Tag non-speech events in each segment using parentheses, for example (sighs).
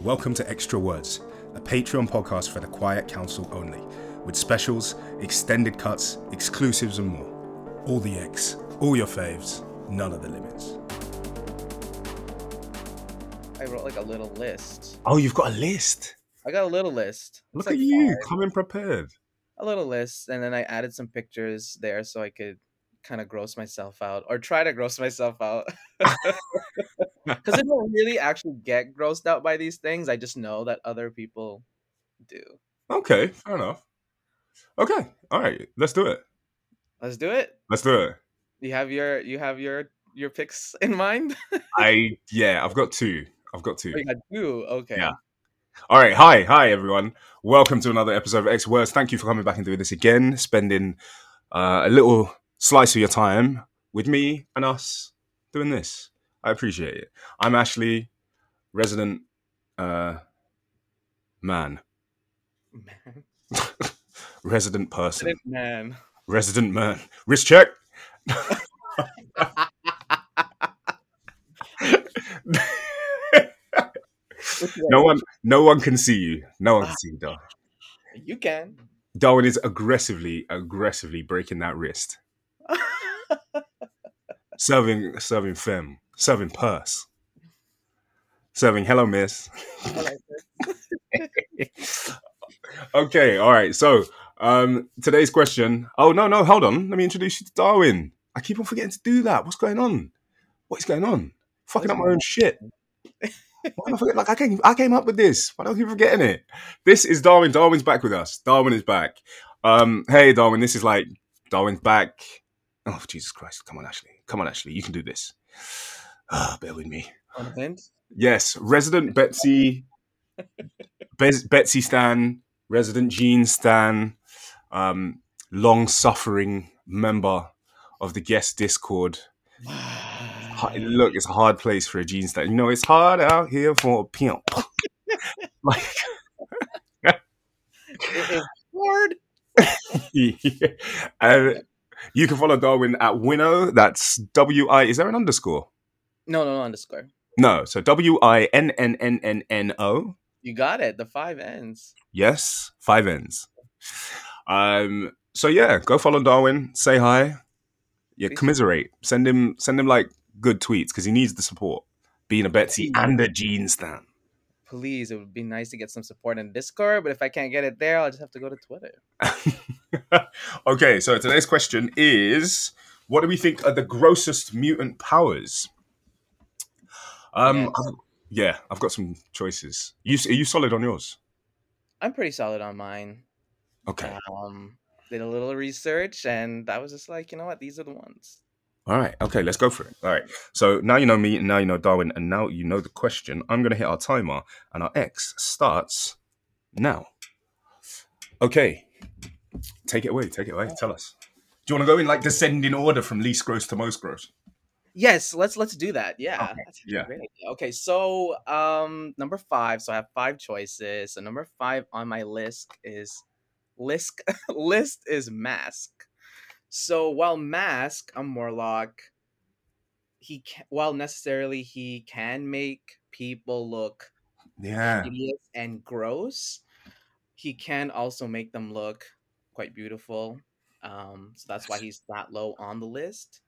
Welcome to Extra Words, a Patreon podcast for the Quiet Council only, with specials, extended cuts, exclusives, and more. All the X, all your faves, none of the limits. I wrote like a little list. Oh, you've got a list. I got a little list. Look It's at like you, five. coming prepared. A little list, and then I added some pictures there so I could kind of gross myself out or try to gross myself out. (laughs) (laughs) Because I don't really actually get grossed out by these things. I just know that other people do. Okay, fair enough. Okay, all right, let's do it. Let's do it. Let's do it. You have your you have your your picks (laughs) in mind. I yeah, I've got two. I've got two. Oh, two. Okay. Yeah. All right, hi, hi everyone. Welcome to another episode of X Words. Thank you for coming back and doing this again, spending uh, a little slice of your time with me and us doing this. I appreciate it. I'm Ashley, resident uh, man, Man. (laughs) resident person, Resident Man. resident man. Wrist check. (laughs) no one, no one can see you. No one can see you, Darwin. You can. Darwin is aggressively, aggressively breaking that wrist. (laughs) serving serving femme, serving purse, serving hello miss. I like it. okay, all right. So um today's question. Oh no, no, hold on. Let me introduce you to Darwin. I keep on forgetting to do that. What's going on? What is going on? Fucking up my own shit. Why am I forget? Like I came, I came up with this. Why do I keep forgetting it? This is Darwin. Darwin's back with us. Darwin is back. Um, hey Darwin, this is like Darwin's back. Oh Jesus Christ! Come on, Ashley. Come on, Ashley. You can do this. (sighs) Ah, bear with me. Yes, resident Betsy, Bez, Betsy Stan, resident Jean Stan, um, long-suffering member of the guest Discord. Look, it's a hard place for a Jean Stan. You know, it's hard out here for a pimp. (laughs) like, (laughs) It is hard. (laughs) and you can follow Darwin at Winnow. That's W I. Is there an underscore? No, no, no, underscore. No. So W I N N N N N O. You got it. The five ends. Yes, five ends. Um. So yeah, go follow Darwin. Say hi. Yeah, Please. commiserate. Send him. Send him like good tweets because he needs the support. Being a Betsy and a Jean stan. Please, it would be nice to get some support in Discord, but if I can't get it there, I'll just have to go to Twitter. (laughs) okay, so today's question is: What do we think are the grossest mutant powers? Um. Yes. I've- yeah, I've got some choices. You are you solid on yours? I'm pretty solid on mine. Okay. Um, did a little research, and I was just like, you know what? These are the ones. All right. Okay, let's go for it. All right. So now you know me, and now you know Darwin, and now you know the question. I'm going to hit our timer, and our X starts now. Okay. Take it away. Take it away. Tell us. Do you want to go in like descending order from least gross to most gross? Yes, let's let's do that. Yeah, Okay, yeah. Okay, so um, number five. So I have five choices. So number five on my list is list (laughs) list is mask. So while mask a Morlock, he can, while necessarily he can make people look Yeah. hideous and gross, he can also make them look quite beautiful. Um, so that's why he's that low on the list.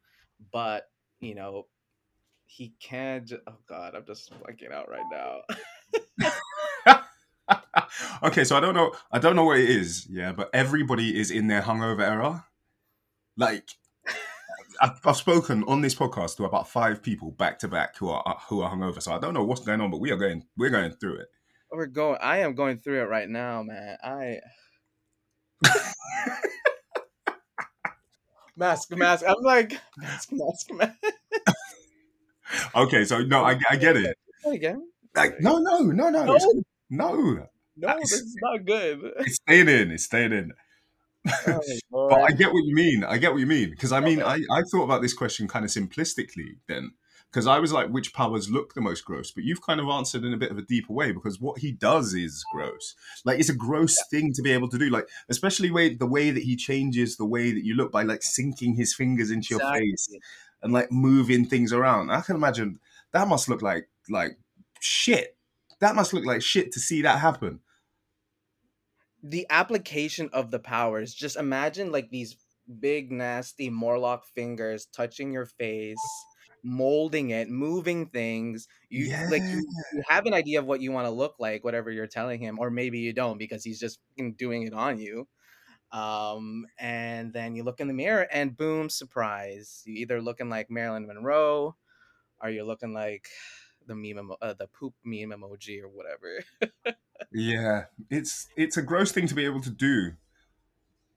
But you know, he can. Oh God, I'm just blanking out right now. (laughs) okay, so I don't know. I don't know what it is. Yeah, but everybody is in their hungover era. Like, I've, I've spoken on this podcast to about five people back to back who are who are hungover. So I don't know what's going on, but we are going. We're going through it. We're going. I am going through it right now, man. I (laughs) mask, mask. I'm like mask, mask, mask. (laughs) Okay, so no, I, I get it. Again? Like, no, no, no, no, No. no. No, this is not good. It's staying in. It's staying in. Oh, (laughs) But I get what you mean. I get what you mean because I mean Okay. I, I thought about this question kind of simplistically then because I was like which powers look the most gross, but you've kind of answered in a bit of a deeper way because what he does is gross. Like it's a gross thing to be able to do. Like especially way the way that he changes the way that you look by like sinking his fingers into your face and like moving things around. I can imagine that must look like like shit. That must look like shit to see that happen. The application of the powers just imagine like these big nasty morlock fingers touching your face molding it moving things you like you, you have an idea of what you want to look like whatever you're telling him or maybe you don't because he's just doing it on you um and then you look in the mirror and boom surprise you either looking like marilyn monroe or you're looking like the meme emo- uh, the poop meme emoji or whatever (laughs) Yeah, it's it's a gross thing to be able to do.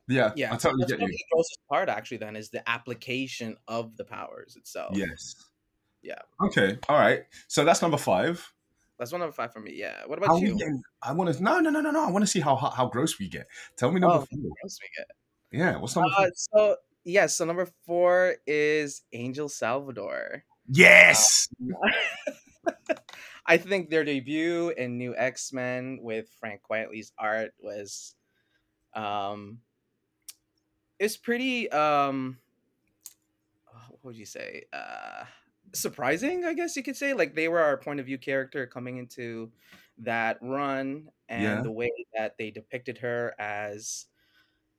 Yeah, Yeah, I totally that's get you. the grossest part actually then is the application of the powers itself. Yes. Yeah. Okay. All right. So that's number five. That's one number five for me. Yeah. What about we you? getting- I want to. No, no, no, no, no. I want to see how, how how gross we get. Tell me number Oh, four. else we get? Yeah. What's number Uh, four? so yeah, so number four is Angel Salvadore. Yes. (laughs) I think their debut in New X Men with Frank Quitely's art was, um, it's pretty um, what would you say? Uh, surprising, I guess you could say. Like they were our point of view character coming into that run, and Yeah. the way that they depicted her as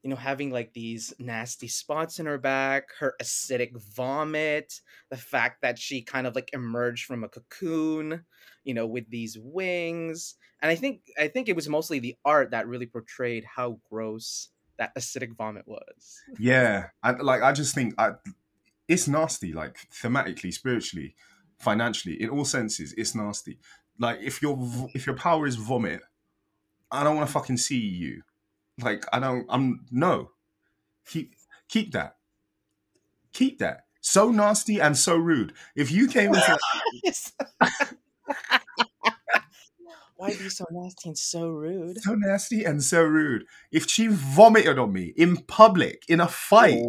you know, having like these nasty spots in her back, her acidic vomit, the fact that she kind of like emerged from a cocoon, you know, with these wings. And I think I think it was mostly the art that really portrayed how gross that acidic vomit was. Yeah. I, like I just think I, it's nasty. Like thematically, spiritually, financially, in all senses, it's nasty. Like if your if your power is vomit, I don't want to fucking see you. Like I don't. I'm no. Keep keep that. Keep that. So nasty and so rude. If you came into (laughs) Why be so nasty and so rude? so nasty and so rude. If she vomited on me in public in a fight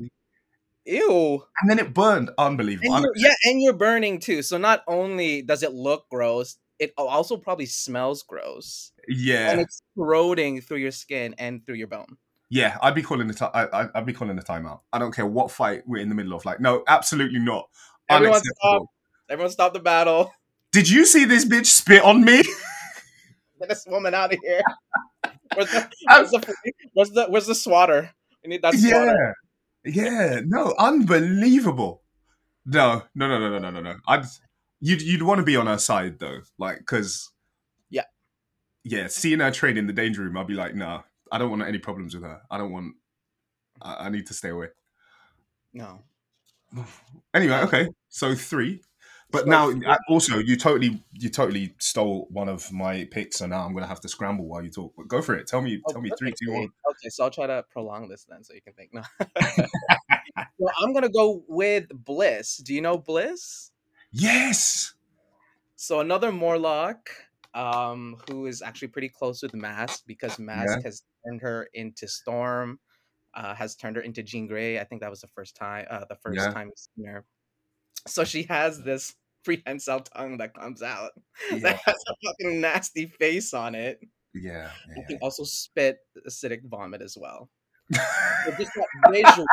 Ew. and then it burned, unbelievable. And yeah, and you're burning too. So not only does it look gross, it also probably smells gross. Yeah, and it's corroding through your skin and through your bone. yeah. I'd be calling the ti- I, I'd be calling the timeout. I don't care what fight we're in the middle of. Like, no, absolutely not. Everyone Unacceptable. Everyone stop the battle. (laughs) Did you see this bitch spit on me? (laughs) Get this woman out of here. (laughs) Where's the, where's the, where's the, where's the swatter? We need that swatter. yeah, yeah. No, unbelievable. No, no, no, no, no, no, no, no. I'd you'd you'd want to be on her side though, like because Yeah. yeah. Seeing her train in the danger room, I'd be like, nah, I don't want any problems with her. I don't want. I, I need to stay away. No. (sighs) Anyway, okay, so three. But So now, three. uh, also, you totally, you totally stole one of my picks, so now I'm gonna have to scramble while you talk. But go for it. Tell me, Oh, tell me three, two, one. okay. So I'll try to prolong this then so you can think. (laughs) No. well, I'm going to go with Bliss. Do you know Bliss? Yes. So another Morlock um, who is actually pretty close with Mask because Mask has turned her into Storm, uh, has turned her into Jean Grey. I think that was the first time, uh, the first Yeah. time we've seen her. So she has this (laughs) prehensile tongue that comes out (laughs) Yeah, that has a fucking nasty face on it. yeah. You can also spit acidic vomit as well. Just that visual,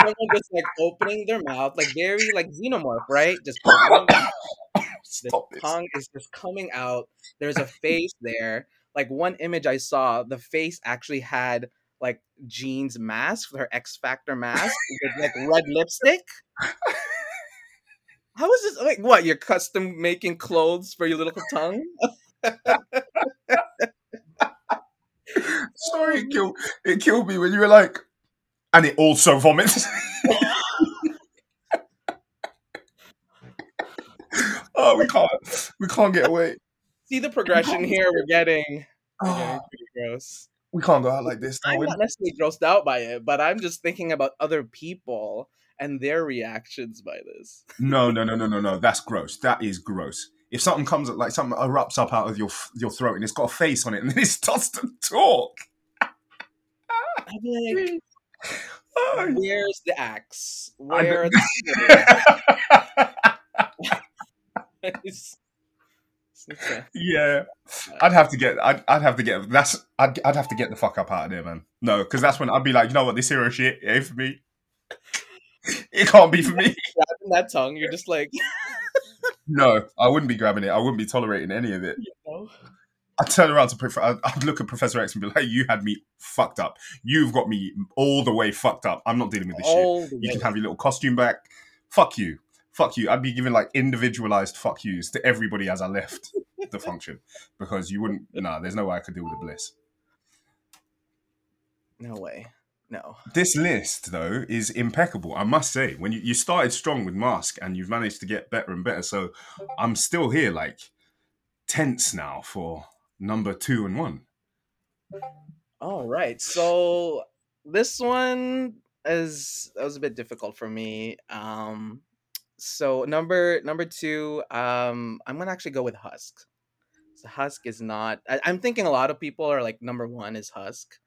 someone just like opening their mouth, like very like xenomorph, right? Just (coughs) the tongue is just coming out. There's a face there. Like one image I saw, the face actually had like Jean's mask, her X Factor mask, with like red lipstick. How is this? Like, what? You're custom making clothes for your little (laughs) tongue? (laughs) Sorry, it killed, it killed me when you were like, and it also vomits. (laughs) oh, we can't, we can't get away. See the progression here. We're getting, we're ah. getting Oh, pretty gross. we can't go out like this. I'm not necessarily grossed out by it, but I'm just thinking about other people and their reactions by this. No, no, no, no, no, no. That's gross. That is gross. If something comes up, like something erupts up out of your your throat and it's got a face on it (laughs) and then it starts to talk. Like, (laughs) Oh, Where's the axe? (laughs) Where the It's- it's a- yeah, I'd have to get. I'd, I'd have to get. That's. I'd, I'd have to get the fuck up out of there, man. No, because that's when I'd be like, you know what, this hero shit it ain't for me. It can't be for me. that tongue, you're just like, No, I wouldn't be grabbing it. I wouldn't be tolerating any of it. you know? no. I'd turn around to Prof- I'd look at Professor X and be like, "You had me fucked up. You've got me all the way fucked up. I'm not dealing with this shit. All the You can have your little costume back. Fuck you. Fuck you. I'd be giving like individualized fuck yous to everybody as I left (laughs) the function because you wouldn't. Nah, there's no way I could deal with the bliss. No way. No. This list, though, is impeccable. I must say, when you, you started strong with Mask and you've managed to get better and better, so I'm still here, like tense now for number two and one. All right. So this one is that was a bit difficult for me. Um so number number two, um, I'm gonna actually go with Husk. So Husk is not I, I'm thinking a lot of people are like number one is Husk.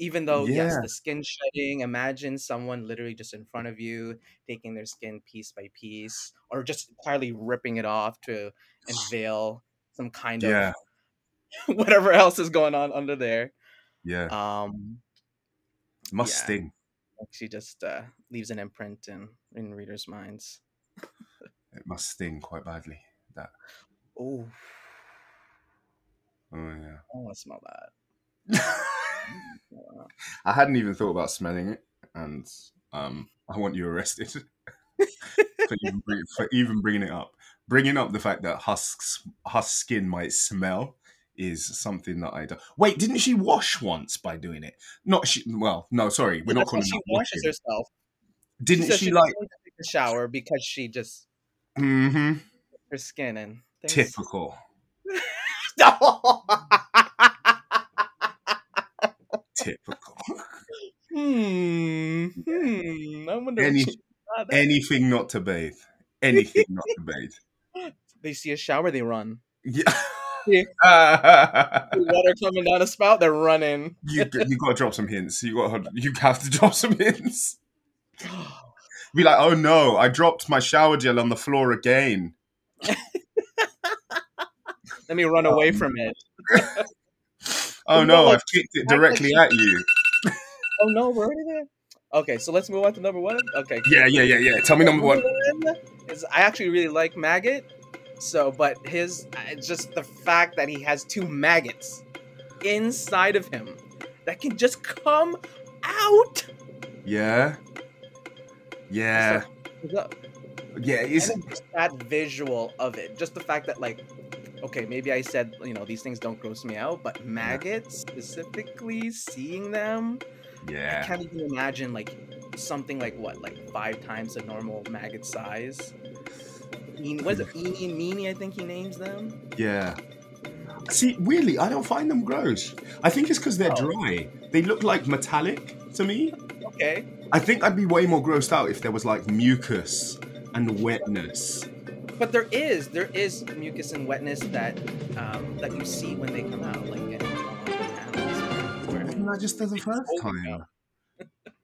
Even though yes, the skin shedding, imagine someone literally just in front of you taking their skin piece by piece, or just entirely ripping it off to unveil some kind Yeah, of (laughs) whatever else is going on under there. yeah. Um Must yeah. sting. she just uh, leaves an imprint in in readers' minds. It must sting quite badly. That. Oh, Oh yeah. I want to smell that. (laughs) I hadn't even thought about smelling it, and um, I want you arrested (laughs) for, even bring, for even bringing it up. Bringing up the fact that Husk's Husk skin might smell is something that I don't. Wait, didn't she wash once by doing it? Not she. Well, no, sorry, we're not that's calling she washes washing. herself. Didn't says she she's like? going take a shower because she just hmm her skin and things. Typical. (laughs) (laughs) Typical. hmm. (laughs) Hmm. I wonder. Any- if she saw that. Anything not to bathe. Anything not to bathe. (laughs) they see a shower, they run. Yeah. Yeah. (laughs) Water coming down a spout, they're running. you you got to drop some hints. You got you have to drop some hints. (gasps) Be like, oh no, I dropped my shower gel on the floor again. Let me run away from it. Oh no, I've kicked it directly at you. Oh no, we're already there. Okay, so let's move on to number one. Okay. Yeah, yeah, yeah, yeah. Tell me number one. is I actually really like Maggot. So, but his uh, just the fact that he has two maggots inside of him that can just come out. Yeah. Yeah. Yeah, it's And just that visual of it, just the fact that like, okay, maybe I said you know these things don't gross me out, but maggots specifically, seeing them, yeah, I can't even imagine like something like what, like five times the normal maggot size. What is it? (laughs) Eenie and Meanie, I think he names them. Yeah. See, weirdly, I don't find them gross. I think it's because they're Oh. dry. They look like metallic to me. Okay. I think I'd be way more grossed out if there was like mucus and wetness. But there is there is mucus and wetness that um, that you see when they come out, like in, on the panels. where- Isn't that just the first time? (laughs)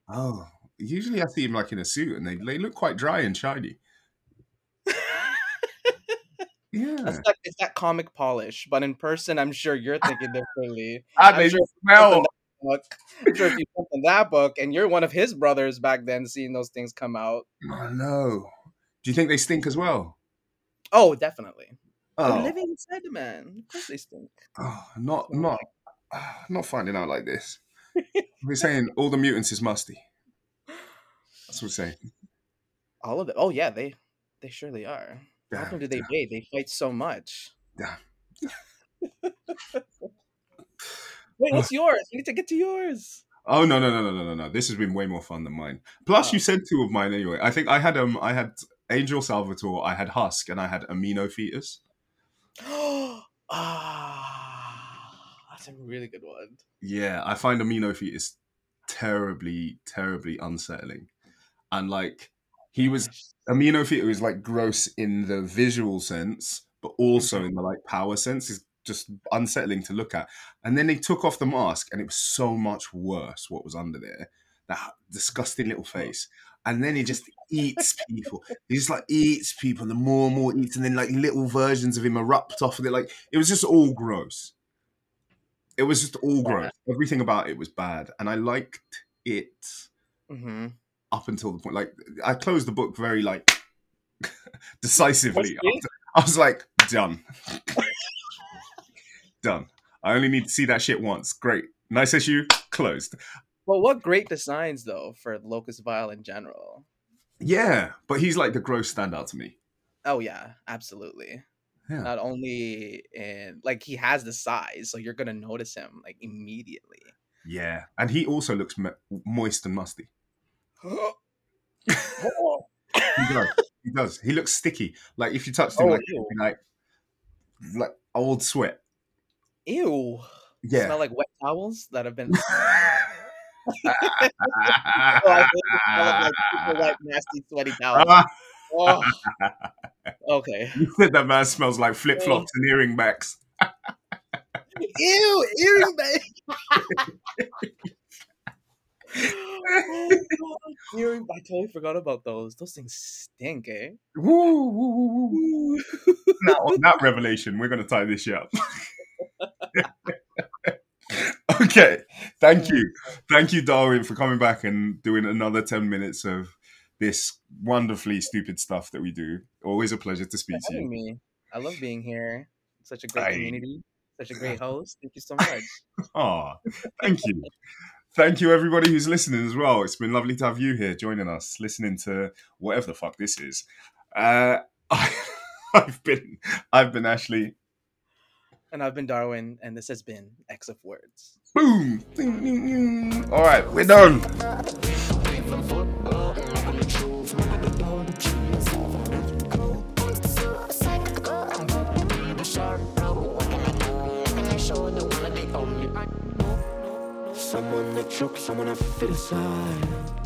Oh, usually I see him like in a suit and they, they look quite dry and shiny. (laughs) Yeah. That's that, it's that comic polish, but in person, I'm sure you're thinking differently. And (laughs) I'm sure smell. Book. I'm sure if you in that book and you're one of his brothers back then, seeing those things come out. Oh no. Do you think they stink as well? Oh, definitely. They're Oh, living inside the man. Of course they stink. oh not not not finding out like this. (laughs) We're saying all the mutants is musty. That's what we're saying. All of them. Oh yeah, they they surely are. How Damn, often do they damn, bathe? They fight so much. damn. (laughs) Wait, what's (sighs) yours? We need to get to yours. Oh no no no no no no no! This has been way more fun than mine. Plus, Oh. you said two of mine anyway. I think I had um I had Angel Salvadore, I had Husk, and I had Amino Fetus. (gasps) ah, that's a really good one. Yeah, I find Amino Fetus terribly terribly unsettling, and like he was Amino Fetus was like gross in the visual sense, but also in the like power sense is just unsettling to look at. And then they took off the mask, and it was so much worse what was under there. That disgusting little face. And then he just eats people. He just like eats people, and the more and more eats, and then like little versions of him erupt off of it. Like it was just all gross. It was just all gross. Everything about it was bad, and I liked it Mm-hmm. up until the point. Like I closed the book very like (laughs) decisively. After, I was like, done. Done. I only need to see that shit once. Great. Nice issue. Closed. Well, what great designs though for Locus Vile in general. Yeah, but he's like the gross standout to me. Oh yeah, absolutely. Yeah. Not only in like he has the size, so you're gonna notice him like immediately. Yeah, and he also looks mo- moist and musty. (gasps) He does. he does. He looks sticky. Like if you touched him, Oh, like, like like old sweat. Ew. Yeah. Smell like wet towels that have been. (laughs) oh, I it smell like nasty, sweaty towels. (laughs) Oh. Okay. you said that man smells like flip flops and earring backs. (laughs) Ew, earring bag. (laughs) oh. Earring, I totally forgot about those. Those things stink, eh? Woo, woo, woo, woo. now, on that revelation, we're going to tie this shit up. (laughs) okay. Thank you. Thank you, Darwin, for coming back and doing another 10 minutes of this wonderfully stupid stuff that we do. Always a pleasure to speak to you. me. I love being here. Such a great Aye. community. Such a (laughs) great host. Thank you so much. (laughs) Oh, thank you. Thank you, everybody who's listening as well. It's been lovely to have you here joining us, listening to whatever the fuck this is. Uh, I, I've been, I've been Ashley. and I've been Darwin, and this has been X of Words. Boom. All right, we're done. Someone that chokes, someone I fit aside.